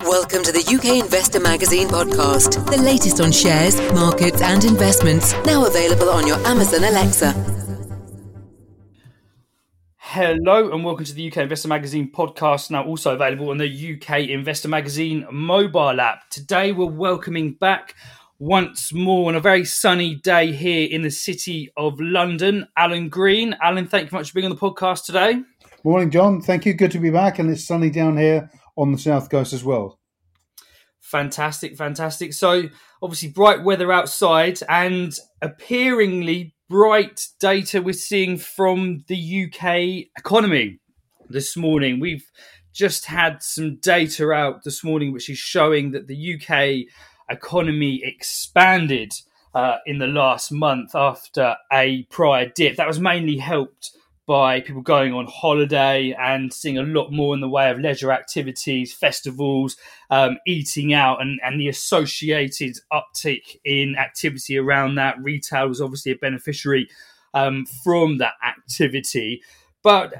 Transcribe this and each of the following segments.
Welcome to the UK Investor Magazine podcast, the latest on shares, markets, and investments. Now available on your Amazon Alexa. Hello and welcome to the UK Investor Magazine podcast, now also available on the UK Investor Magazine mobile app. Today we're welcoming back once more on a very sunny day here in the city of London, Alan Green. Alan, thank you much for being on the podcast today. Morning, John. Thank you. Good to be back, and it's sunny down here on the south coast as well. Fantastic, fantastic. So, obviously, bright weather outside and appearingly bright data we're seeing from the UK economy this morning. We've just had some data out this morning which is showing that the UK economy expanded uh, in the last month after a prior dip. That was mainly helped by people going on holiday and seeing a lot more in the way of leisure activities, festivals, um, eating out, and, and the associated uptick in activity around that. Retail was obviously a beneficiary um, from that activity. But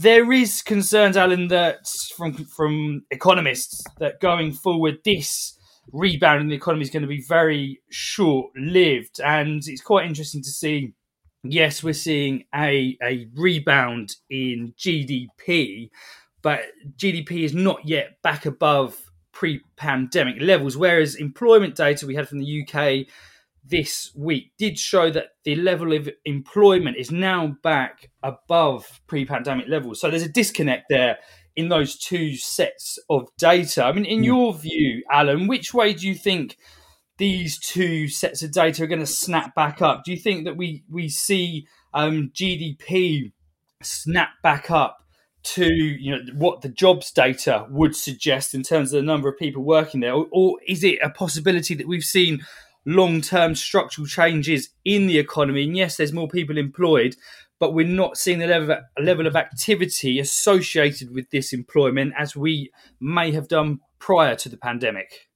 there is concerns, Alan, that from from economists that going forward, this rebound in the economy is going to be very short lived, and it's quite interesting to see yes, we're seeing a, a rebound in GDP, but GDP is not yet back above pre pandemic levels. Whereas employment data we had from the UK this week did show that the level of employment is now back above pre pandemic levels. So there's a disconnect there in those two sets of data. I mean, in hmm. your view, Alan, which way do you think? These two sets of data are going to snap back up? Do you think that we we see um, GDP snap back up to you know what the jobs data would suggest in terms of the number of people working there, or, or is it a possibility that we've seen long term structural changes in the economy? And yes, there's more people employed, but we're not seeing the level level of activity associated with this employment as we may have done prior to the pandemic.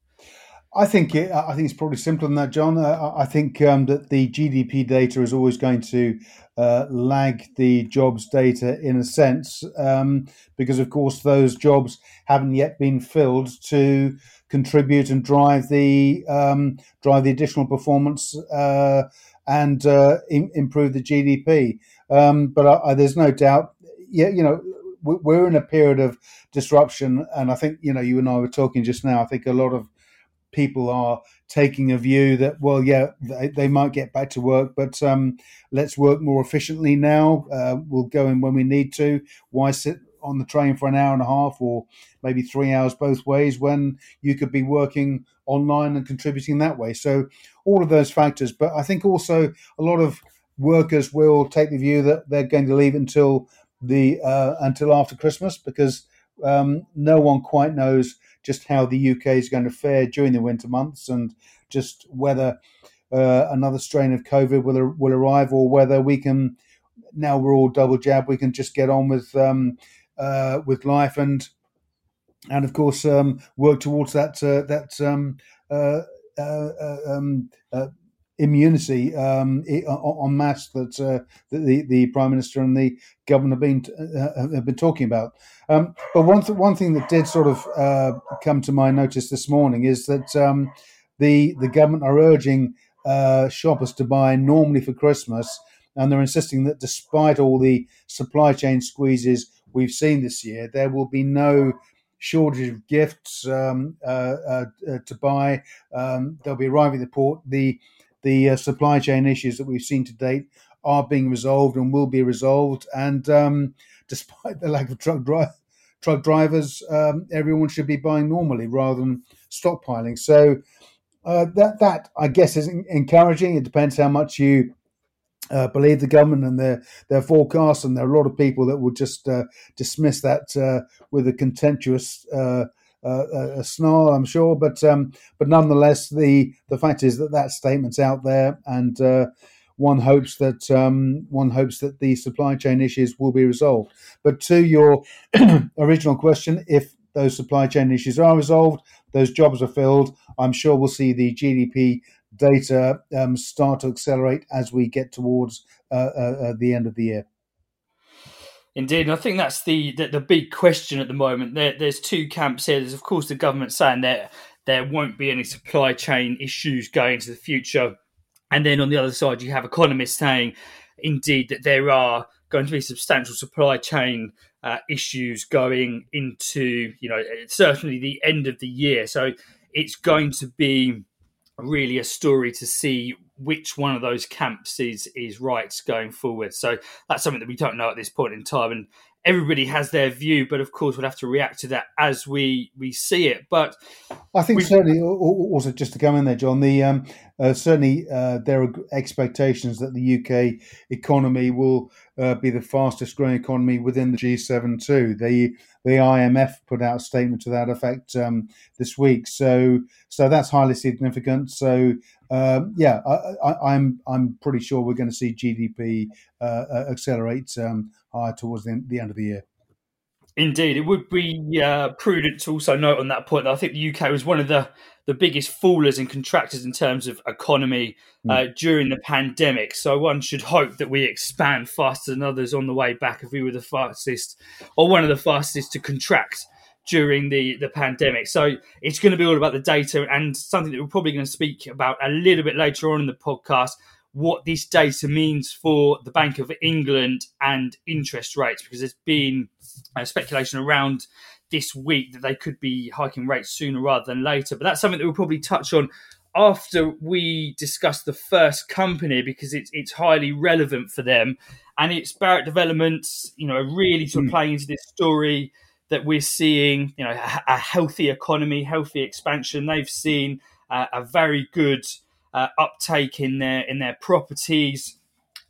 I think it, I think it's probably simpler than that, John. Uh, I think um, that the GDP data is always going to uh, lag the jobs data in a sense, um, because of course those jobs haven't yet been filled to contribute and drive the um, drive the additional performance uh, and uh, in, improve the GDP. Um, but there's no doubt, yeah, you know, we're in a period of disruption, and I think you know you and I were talking just now. I think a lot of people are taking a view that, well, yeah, they, they might get back to work, but um, let's work more efficiently now. Uh, we'll go in when we need to. Why sit on the train for an hour and a half or maybe three hours both ways when you could be working online and contributing that way? So, all of those factors. But I think also a lot of workers will take the view that they're going to leave until the uh, until after Christmas because um, no one quite knows just how the UK is going to fare during the winter months and just whether uh, another strain of COVID will will arrive or whether we can now we're all double jab we can just get on with um, uh, with life and and of course um, work towards that uh, that um, uh, uh, uh, um immunity um, masse that, uh, the, the prime minister and the government have been uh, have been talking about. Um, but one th- one thing that did sort of uh, come to my notice this morning is that um, the the government are urging uh, shoppers to buy normally for Christmas, and they're insisting that despite all the supply chain squeezes we've seen this year, there will be no shortage of gifts um, uh, uh, uh, to buy. Um, they'll be arriving at the port. The the uh, supply chain issues that we've seen to date are being resolved and will be resolved. And um, despite the lack of truck dri- truck drivers, um, everyone should be buying normally rather than stockpiling. So uh, that that I guess is encouraging. It depends how much you. Uh, believe the government and their their forecasts, and there are a lot of people that will just uh, dismiss that uh, with a contemptuous uh, a snarl, I'm sure. But um, but nonetheless, the the fact is that that statement's out there, and uh, one hopes that um, one hopes that the supply chain issues will be resolved. But to your original question, if those supply chain issues are resolved, those jobs are filled, I'm sure we'll see the GDP data um, start to accelerate as we get towards uh, uh, uh, the end of the year. Indeed, and I think that's the, the, the big question at the moment. There, there's two camps here. There's of course the government saying that there won't be any supply chain issues going into the future, and then on the other side you have economists saying, indeed, that there are going to be substantial supply chain uh, issues going into you know certainly the end of the year. So it's going to be really a story to see which one of those camps is is right going forward. So that's something that we don't know at this point in time, and everybody has their view. But of course, we'll have to react to that as we we see it. But I think certainly also just to come in there, John. The um, uh, certainly uh, there are expectations that the UK economy will uh, be the fastest growing economy within the G7 too. The the IMF put out a statement to that effect um, this week. So so that's highly significant. So um, yeah, I, am I'm, I'm pretty sure we're going to see GDP uh, uh, accelerate um, higher towards the, the, end of the year. Indeed, it would be uh, prudent to also note on that point that I think the UK was one of the the biggest fallers and contractors in terms of economy uh, mm. during the pandemic. So one should hope that we expand faster than others on the way back if we were the fastest or one of the fastest to contract during the, the pandemic. So it's going to be all about the data and something that we're probably going to speak about a little bit later on in the podcast what this data means for the Bank of England and interest rates, because there's been uh, speculation around this week that they could be hiking rates sooner rather than later. But that's something that we'll probably touch on after we discuss the first company because it's it's highly relevant for them and it's Barratt Developments, you know, really sort of mm. playing into this story that we're seeing, you know, a, a healthy economy, healthy expansion. They've seen uh, a very good uh, uptake in their in their properties.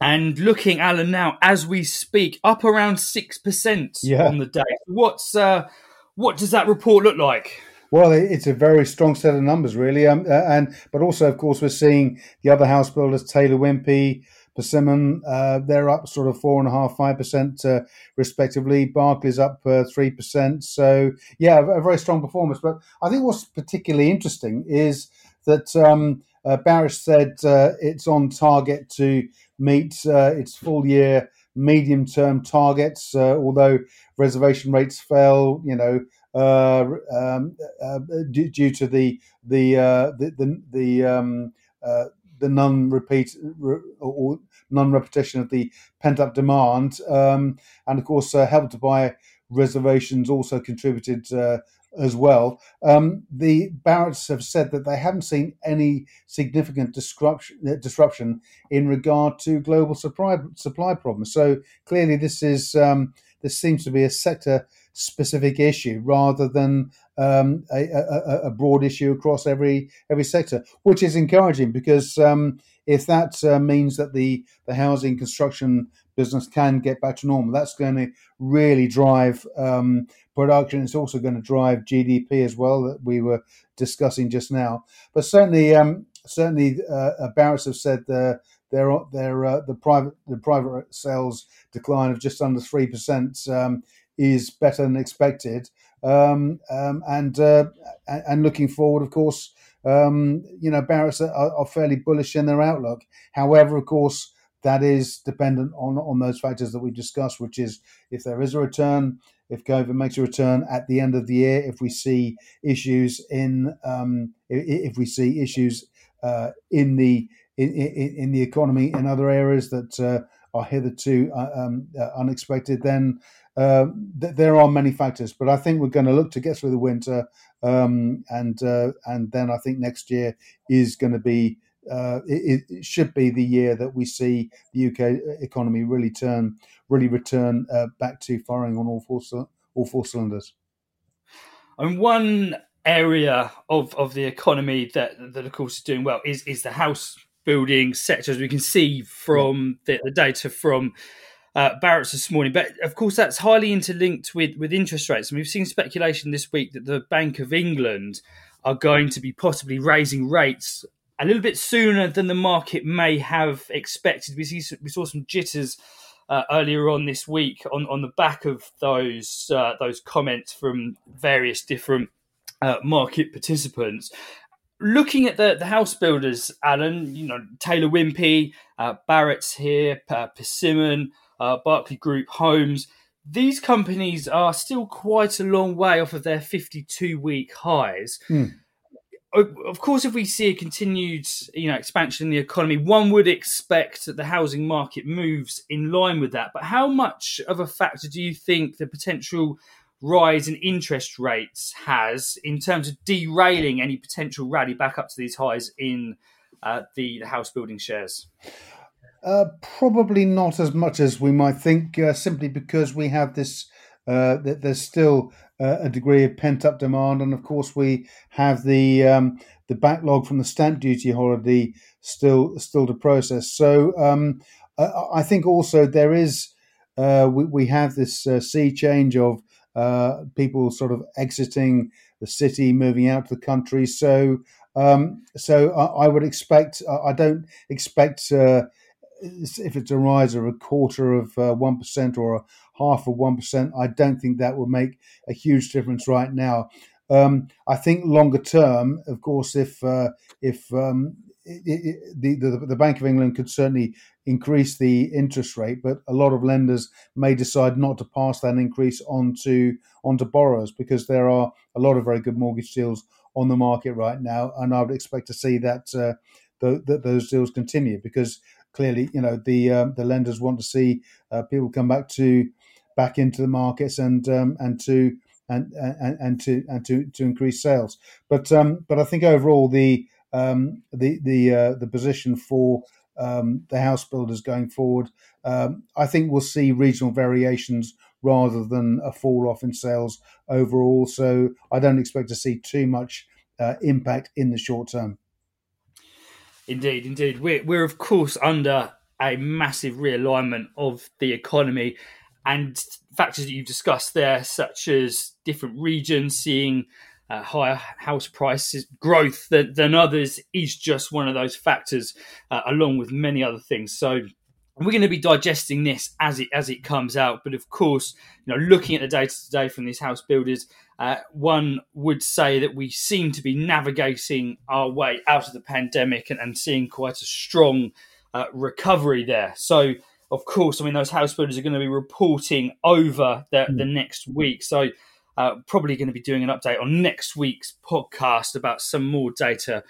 And looking, Alan, now as we speak, up around six percent yeah. on the day. What's uh, what does that report look like? Well, it's a very strong set of numbers, really. Um, uh, and but also, of course, we're seeing the other house builders, Taylor Wimpey, Persimmon, uh, they're up sort of four and a half, five percent uh, respectively. Barclays up uh, three percent. So yeah, a, very strong performance. But I think what's particularly interesting is that um, uh, Barratt said uh, it's on target to meet uh, its full year medium term targets, although reservation rates fell. You know. Um, due, due, to the the the the, the um, the non-repeat or non-repetition of the pent-up demand, um, and of course, uh, helped by reservations also contributed uh, as well. Um, the Barratts have said that they haven't seen any significant disruption, uh, disruption in regard to global supply supply problems. So clearly, this is um, this seems to be a sector specific issue rather than um, a, a, a, broad issue across every every sector, which is encouraging because um, if that uh, means that the the housing construction business can get back to normal, that's going to really drive um, production. It's also going to drive GDP as well that we were discussing just now. But certainly, um, certainly, uh, Barratt have said the their their uh, the private the private sales decline of just under three percent um, is better than expected. Um, um, and uh, and looking forward, of course, um, you know, Barratt are, are, fairly bullish in their outlook. However, of course, that is dependent on on those factors that we discussed, which is if there is a return, if COVID makes a return at the end of the year, if we see issues in um, if we see issues uh, in the in, in, in, the economy in other areas that uh, are hitherto uh, um, uh, unexpected, then uh, th- there are many factors, but I think we're going to look to get through the winter, um, and uh, and then I think next year is going to be uh, it, it, should be the year that we see the UK economy really turn really return uh, back to firing on all four all four cylinders. And one area of, of the economy that that of course is doing well is is the house building sector, as we can see from the, the data from uh, Barratt's this morning. But of course, that's highly interlinked with, with interest rates. And we've seen speculation this week that the Bank of England are going to be possibly raising rates a little bit sooner than the market may have expected. We, see, we saw some jitters. Uh, earlier on this week, on, on the back of those uh, those comments from various different uh, market participants, looking at the, the house builders, Alan, you know, Taylor Wimpey, uh, Barratt's here, uh, Persimmon, uh, Berkeley Group Homes. these companies are still quite a long way off of their 52 week highs. Hmm. Of course, if we see a continued, you know, expansion in the economy, one would expect that the housing market moves in line with that. But how much of a factor do you think the potential rise in interest rates has in terms of derailing any potential rally back up to these highs in uh, the, the house building shares? Uh, probably not as much as we might think, uh, simply because we have this. Uh, there's still uh, a degree of pent up demand, and of course we have the um, the backlog from the stamp duty holiday still still to process. So um, I, I, think also there is uh, we, we have this uh, sea change of people sort of exiting the city, moving out to the country. So um, so I, I, would expect. I don't expect if it's a rise of a quarter of uh, one uh, or a half of one percent, I don't think that would make a huge difference right now. Um, I think longer term, of course, if uh, if um, it, it, the, the, the Bank of England could certainly increase the interest rate, but a lot of lenders may decide not to pass that increase on to onto borrowers because there are a lot of very good mortgage deals on the market right now, and I would expect to see that uh, the, the, those deals continue because clearly, you know, the um, the lenders want to see uh, people come back to back into the markets and um, and to and, and and to and to to increase sales. But um, but I think overall the um, the the uh, the position for um, the house builders going forward, um, I think we'll see regional variations rather than a fall off in sales overall. So I don't expect to see too much uh, impact in the short term. Indeed, indeed. We're, we're of course under a massive realignment of the economy and factors that you've discussed there, such as different regions seeing uh, higher house prices growth than, than, others, is just one of those factors, uh, along with many other things. So we're going to be digesting this as it as it comes out. But of course, you know, looking at the data today from these house builders, uh, one would say that we seem to be navigating our way out of the pandemic and, and seeing quite a strong uh, recovery there. So, of course, I mean, those house builders are going to be reporting over the, mm. the next week. So, uh, probably going to be doing an update on next week's podcast about some more data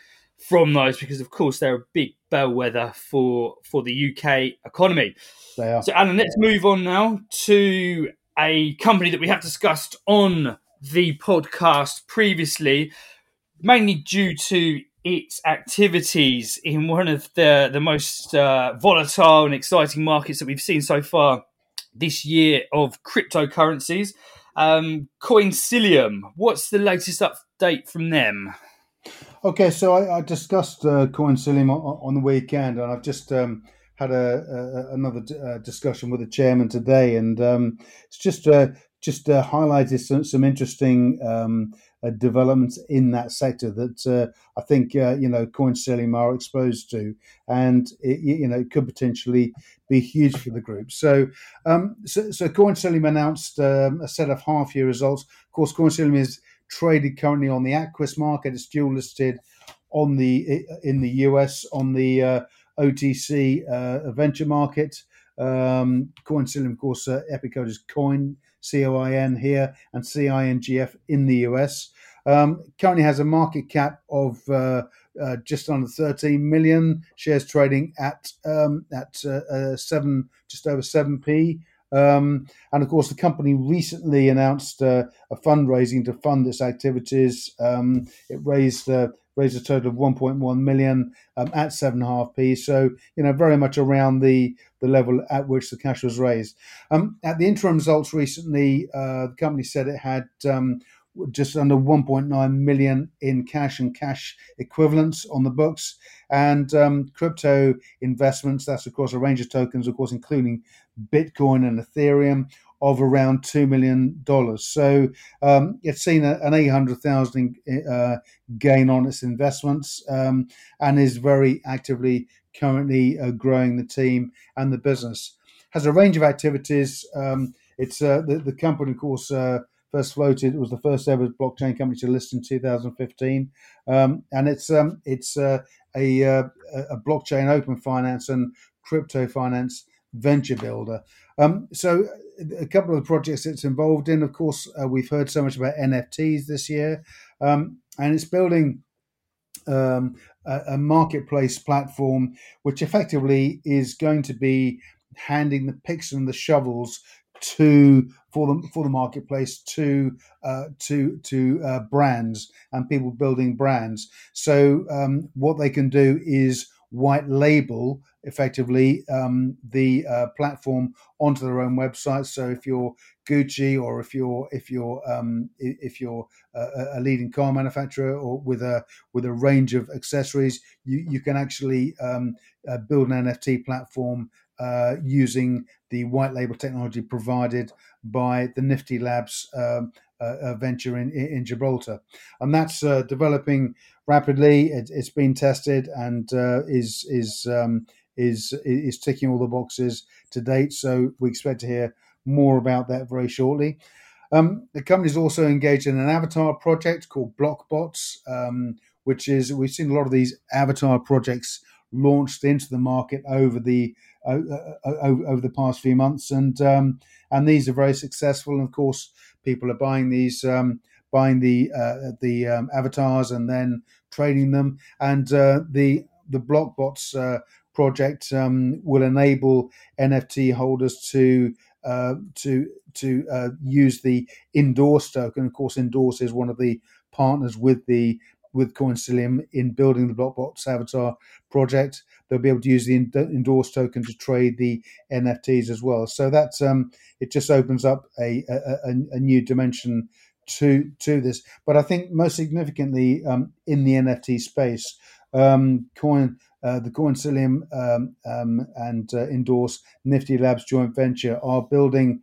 from those because, of course, they're a big bellwether for for the UK economy. They are. So, Alan, let's move on now to a company that we have discussed on the podcast previously, mainly due to its activities in one of the the most uh, volatile and exciting markets that we've seen so far this year of cryptocurrencies. Um, Coinsilium, what's the latest update from them? Okay, so I, I discussed uh, Coinsilium on, on, the weekend, and I've just um, had a, a another uh, discussion with the chairman today, and um, it's just uh, just uh, highlighted some, some interesting um, uh, developments in that sector that uh, I think uh, you know Coinsilium are exposed to, and it, you know it could potentially be huge for the group. So, um, so, so Coinsilium announced um, a set of half year results. Of course, Coinsilium is traded currently on the Aquis market. It's dual listed on the in the US on the uh, OTC uh, venture market. Um, Coinsilium, of course, uh, EPIC code is Coin C O I N here, and C I N G F in the US. Um, currently has a market cap of uh, uh, just under 13 million shares trading at um, at uh, uh seven just over seven p. Um, and of course, the company recently announced uh, a fundraising to fund its activities. Um, it raised uh, raised a total of 1.1 million um, at 7.5p. So, you know, very much around the, the level at which the cash was raised. Um, at the interim results recently, uh, the company said it had um, just under 1.9 million in cash and cash equivalents on the books and um, crypto investments that's of course a range of tokens of course including bitcoin and ethereum of around $2 million. So um, it's seen a, an 800,000 uh, gain on its investments um, and is very actively currently uh, growing the team and the business. Has a range of activities. Um, it's uh, the, the company, of course, uh, first floated. It was the first ever blockchain company to list in 2015, um, and it's um, it's uh, a, uh, a blockchain open finance and crypto finance venture builder. Um, so a couple of the projects it's involved in, of course, uh, we've heard so much about NFTs this year, um, and it's building um, a, a, marketplace platform which effectively is going to be handing the picks and the shovels to for the for the marketplace to uh, to to uh, brands and people building brands. So um, what they can do is white label effectively um, the uh, platform onto their own website. So if you're Gucci or if you're if you're um, if you're a, a, leading car manufacturer or with a with a range of accessories, you you can actually um, uh, build an NFT platform uh, using the white label technology provided by the Nifty Labs um, uh, venture in, in Gibraltar, and that's uh, developing rapidly. It, has been tested and uh, is is um, is is ticking all the boxes to date. So we expect to hear more about that very shortly. Um, the company is also engaged in an avatar project called Blockbots, um, which is we've seen a lot of these avatar projects launched into the market over the uh, over, over, the past few months, and um, and these are very successful. And of course, people are buying these, um, buying the uh, the um, avatars, and then trading them. And uh, the the Blockbots uh, project um, will enable NFT holders to uh, to to use the Indorse token. Of course, Indorse is one of the partners with the with Coinsilium in building the Blockbots avatar project. They'll be able to use the Indorse token to trade the NFTs as well. So that's um, it. Just opens up a, a, a new dimension to to this. But I think most significantly um, in the NFT space, um, Coin. Uh, the Coinsilium um, um, and uh, Indorse Nifty Labs joint venture are building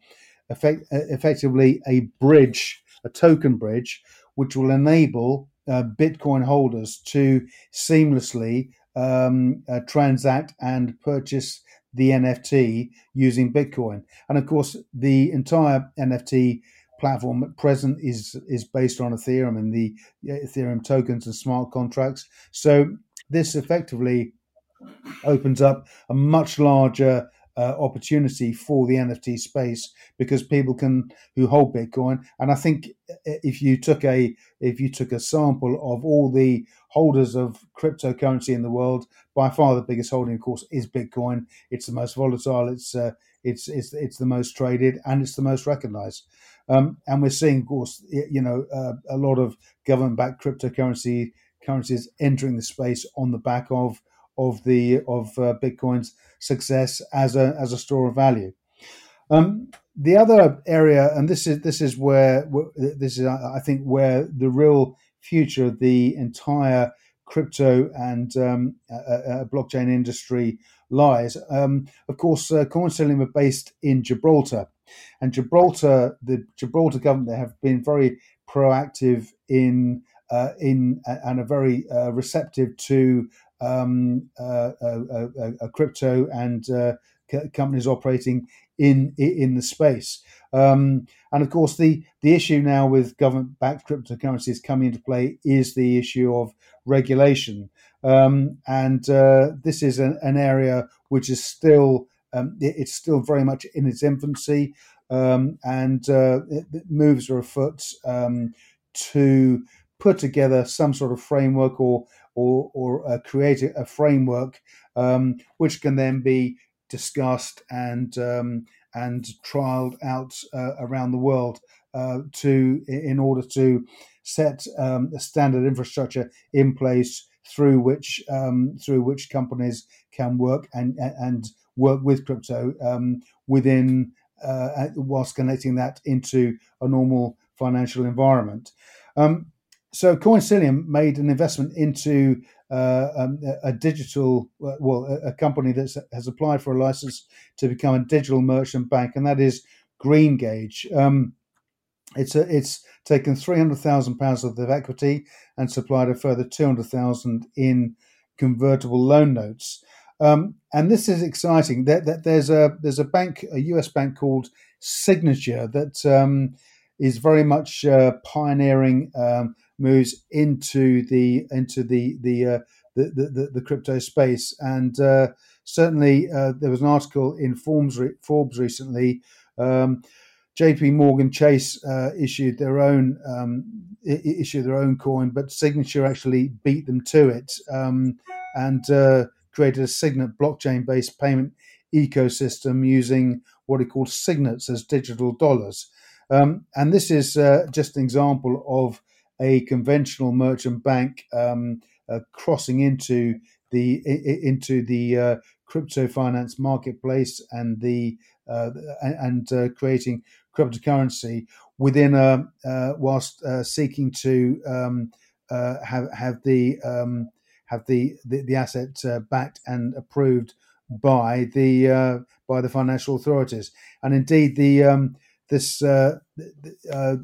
effect- effectively a bridge, a token bridge, which will enable uh, Bitcoin holders to seamlessly um, uh, transact and purchase the NFT using Bitcoin. And of course, the entire NFT platform at present is is based on Ethereum and the Ethereum tokens and smart contracts. So this effectively opens up a much larger uh, opportunity for the NFT space because people can who hold Bitcoin. And I think if you took a if you took a sample of all the holders of cryptocurrency in the world, by far the biggest holding, of course, is Bitcoin. It's the most volatile. It's uh, it's it's it's the most traded and it's the most recognized. Um, and we're seeing, of course, you know, uh, a lot of government-backed cryptocurrency currencies entering the space on the back of of the of uh, Bitcoin's success as a as a store of value. Um, the other area, and this is this is where this is I think where the real future of the entire crypto and um, uh, blockchain industry lies. Um, of course, uh, Coinsilium are based in Gibraltar, and Gibraltar, the Gibraltar government, they have been very proactive in uh, in and are very uh, receptive to um, uh, a, crypto and uh, c- companies operating in in the space. Um, and of course, the the issue now with government-backed cryptocurrencies coming into play is the issue of regulation. Um, and uh, this is an, an, area which is still um, it, it's still very much in its infancy, um, and uh, moves are afoot um, to put together some sort of framework or or, or uh, create a framework um, which can then be discussed and um, and trialed out uh, around the world uh, to in order to set um, a standard infrastructure in place through which um, through which companies can work and and work with crypto um, within uh, whilst connecting that into a normal financial environment. Um, so Coinsilium made an investment into uh, um, a, digital, uh, well, a, company that has applied for a license to become a digital merchant bank, and that is Greengage. Um, it's a, it's taken three hundred thousand pounds of equity and supplied a further two hundred thousand in convertible loan notes. Um, and this is exciting. That, there, there's a there's a bank, a US bank called Signature that um, is very much uh, pioneering um, moves into the into the the uh, the, the, the, crypto space. And uh, certainly, uh, there was an article in Forbes, Forbes recently. Um, JP Morgan Chase uh, issued their own um, issued their own coin, but Signature actually beat them to it um, and uh, created a Signet blockchain based payment ecosystem using what he called signets as digital dollars. Um, and this is uh, just an example of a conventional merchant bank um, uh, crossing into the into the uh, crypto finance marketplace and the uh, and uh, creating cryptocurrency within a uh, whilst seeking to um, have have the um, have the the, the asset backed and approved by the by the financial authorities and indeed the um, this uh, uh,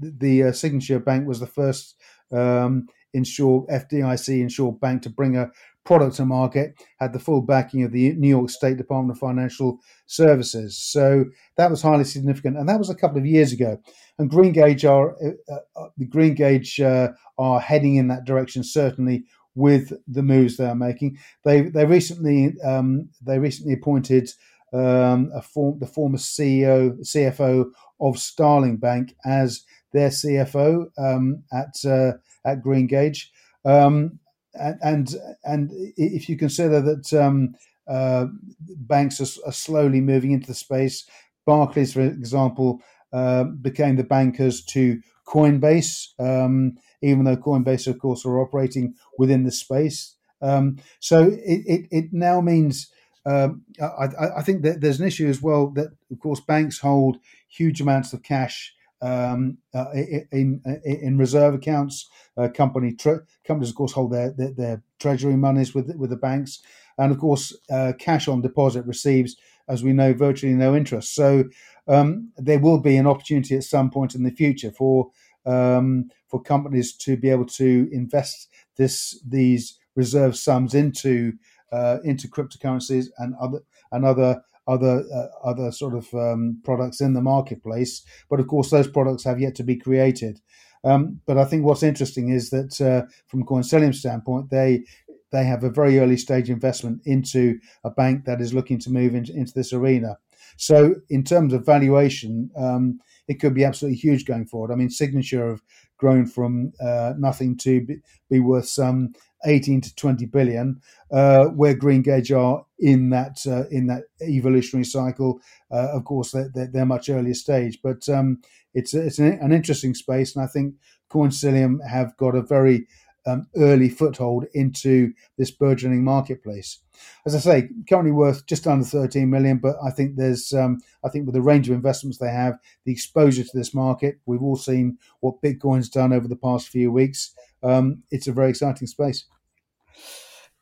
the uh, signature bank was the first um, FDIC insured bank to bring a product to market, had the full backing of the New York State Department of Financial Services. So that was highly significant, and that was a couple of years ago. And Greengage are uh, uh, the Greengage uh, are heading in that direction certainly with the moves they are making. They they recently um, they recently appointed um, form, the former CEO, CFO of Starling Bank as their CFO um, at uh, at Greengage. Um, and and if you consider that um, uh, banks are, are, slowly moving into the space, Barclays, for example, uh, became the bankers to Coinbase, um, even though Coinbase, of course, are operating within the space. Um, so it, it, it now means um, I, I, think that there's an issue as well that, of course, banks hold huge amounts of cash um, uh, in, in, reserve accounts. Uh, company tre- companies, of course, hold their, their, their treasury monies with with the banks, and of course, uh, cash on deposit receives, as we know, virtually no interest. So um, there will be an opportunity at some point in the future for um, for companies to be able to invest this these reserve sums into uh, into cryptocurrencies and other and other other uh, other sort of um, products in the marketplace. But of course, those products have yet to be created. Um, but I think what's interesting is that uh, from Coinsilium's standpoint, they they have a very early stage investment into a bank that is looking to move into, into this arena. So in terms of valuation, um, it could be absolutely huge going forward. I mean, Signature have grown from uh, nothing to be, worth some 18 to 20 billion, uh, where Greengage are in that uh, in that evolutionary cycle. Uh, of course, they're, they're, much earlier stage, but um, it's it's an, an, interesting space, and I think Coinsilium have got a very um, early foothold into this burgeoning marketplace. As I say, currently worth just under 13 million, but I think there's, um, I think with the range of investments they have, the exposure to this market, we've all seen what Bitcoin's done over the past few weeks. Um, it's a very exciting space.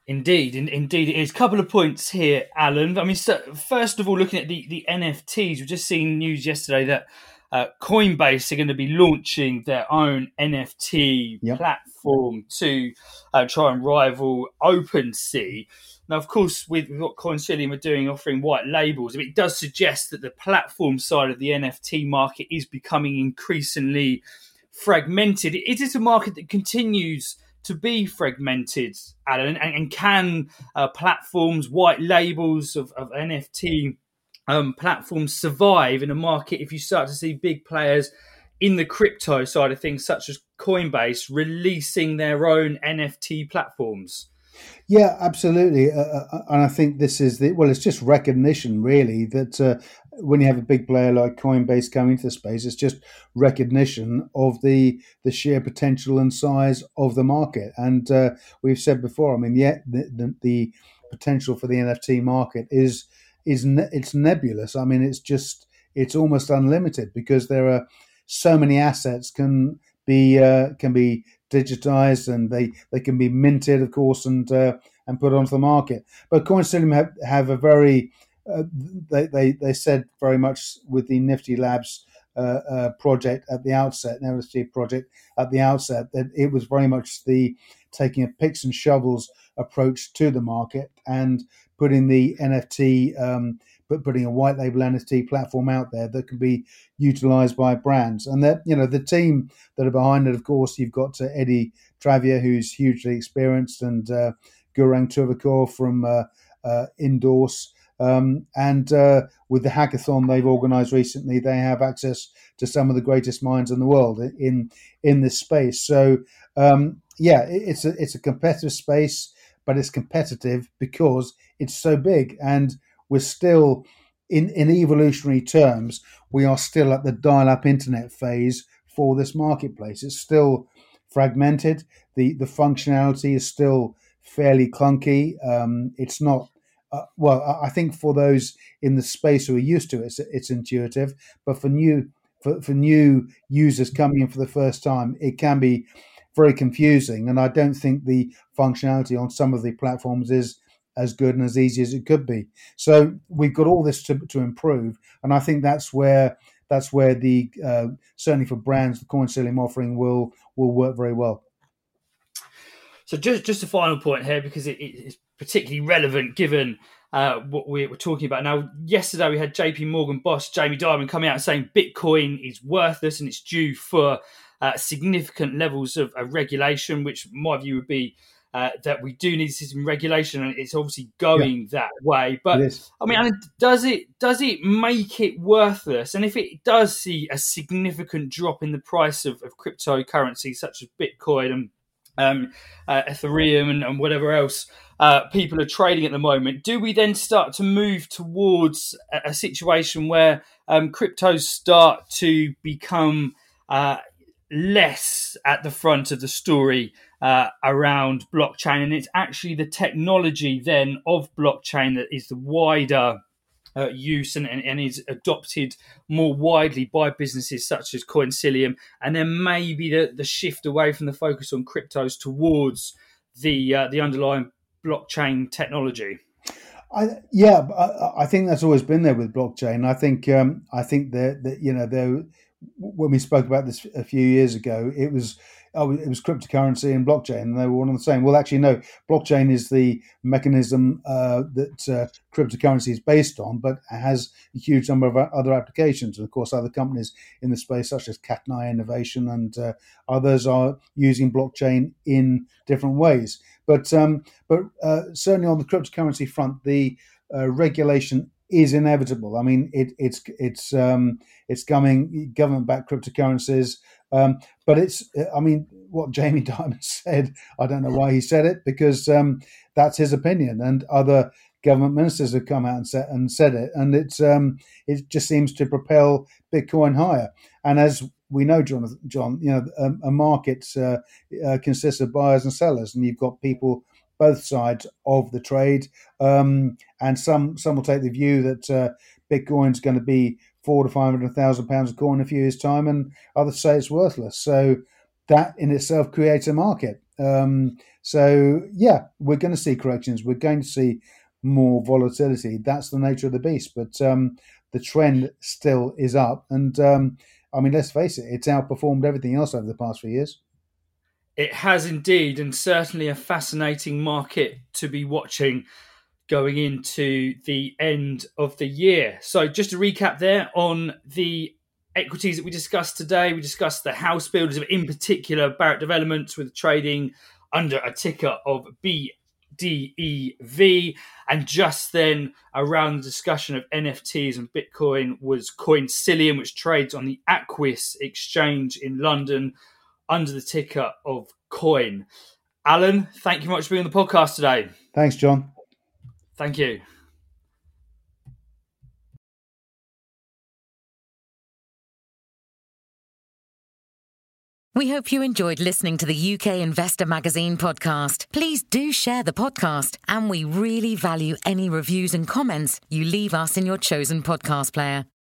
Indeed, in, indeed, it is. A couple of points here, Alan. I mean, so first of all, looking at the, the NFTs, we've just seen news yesterday that uh, Coinbase are going to be launching their own NFT yep. platform to uh, try and rival OpenSea. Now, of course, with, with what Coinsilium are doing, offering white labels, I mean, it does suggest that the platform side of the NFT market is becoming increasingly fragmented. Is it a market that continues to be fragmented, Alan? And, and can uh, platforms, white labels of, of NFT um, platforms survive in a market if you start to see big players in the crypto side of things, such as Coinbase, releasing their own NFT platforms? Yeah, absolutely. Uh, uh, uh, and I think this is the well, it's just recognition, really, that uh, when you have a big player like Coinbase coming into the space, it's just recognition of the the sheer potential and size of the market. And uh, we've said before, I mean, the, the, the potential for the NFT market is is ne- it's nebulous. I mean, it's just it's almost unlimited because there are so many assets can be uh, can be digitized and they, they can be minted, of course, and uh, and put onto the market. But Coinsilium have, have a very uh, they, they they said very much with the Nifty Labs uh, uh, project at the outset, NFT project at the outset, that it was very much the taking a picks and shovels approach to the market and putting the NFT um, but putting a white label NFT platform out there that can be utilized by brands. And that you know the team that are behind it, of course, you've got uh, Eddie Travia, who's hugely experienced, and uh, Gaurang Torvekar from uh, uh, Indorse. Um, and uh, with the hackathon they've organised recently, they have access to some of the greatest minds in the world in in this space. So um, yeah, it's a it's a competitive space, but it's competitive because it's so big, and we're still in in evolutionary terms, we are still at the dial-up internet phase for this marketplace. It's still fragmented. the The functionality is still fairly clunky. Um, it's not uh, well, I think for those in the space who are used to it, it's, it's intuitive. But for new for, for new users coming in for the first time, it can be very confusing. And I don't think the functionality on some of the platforms is as good and as easy as it could be. So we've got all this to, to improve, and I think that's where that's where the uh, certainly for brands the Coinsilium offering will will work very well. So just just a final point here because it, it's particularly relevant given uh, what we were talking about. Now, yesterday we had JP Morgan boss Jamie Dimon coming out saying Bitcoin is worthless and it's due for uh, significant levels of, of, regulation, which my view would be uh, that we do need system regulation, and it's obviously going yeah. that way. But I mean, does it does it make it worthless? And if it does see a significant drop in the price of, of cryptocurrency such as Bitcoin and um, uh, Ethereum and, and, whatever else uh, people are trading at the moment, do we then start to move towards a, a situation where um, cryptos start to become uh, less at the front of the story uh, around blockchain? And it's actually the technology then of blockchain that is the wider uh, use and, and, and, is adopted more widely by businesses such as Coinsilium, and then maybe the, the shift away from the focus on cryptos towards the uh, the underlying blockchain technology. I, yeah, I, I, think that's always been there with blockchain. I think um, I think that, that you know there when we spoke about this a few years ago, it was oh, it was cryptocurrency and blockchain, and they were one and the same. Well, actually, no, blockchain is the mechanism uh, that uh, cryptocurrency is based on, but has a huge number of other applications. And of course, other companies in the space, such as Catenae Innovation and uh, others, are using blockchain in different ways. But um, but uh, certainly on the cryptocurrency front, the uh, regulation is inevitable. I mean, it, it's it's um, it's coming government backed cryptocurrencies, um, but it's I mean what Jamie Dimon said. I don't know why he said it because um, that's his opinion, and other government ministers have come out and said and said it, and it's um, it just seems to propel Bitcoin higher. And as we know, John, John, you know, a, a market uh, uh, consists of buyers and sellers, and you've got people both sides of the trade. Um, and some some will take the view that uh, Bitcoin's going to be four to five hundred thousand pounds a coin in a few years' time, and others say it's worthless. So that in itself creates a market. Um, so yeah, we're going to see corrections. We're going to see more volatility. That's the nature of the beast. But um, the trend still is up, and um, I mean, let's face it, it's outperformed everything else over the past few years. It has indeed, and certainly a fascinating market to be watching going into the end of the year. So, just to recap there on the equities that we discussed today, we discussed the house builders, in particular Barratt Developments, with trading under a ticker of BDEV. And just then, around the discussion of NFTs and Bitcoin, was Coinsilium, which trades on the Aquis exchange in London under the ticker of Coin. Alan, thank you much for being on the podcast today. Thanks, John. Thank you. We hope you enjoyed listening to the UK Investor Magazine podcast. Please do share the podcast, and we really value any reviews and comments you leave us in your chosen podcast player.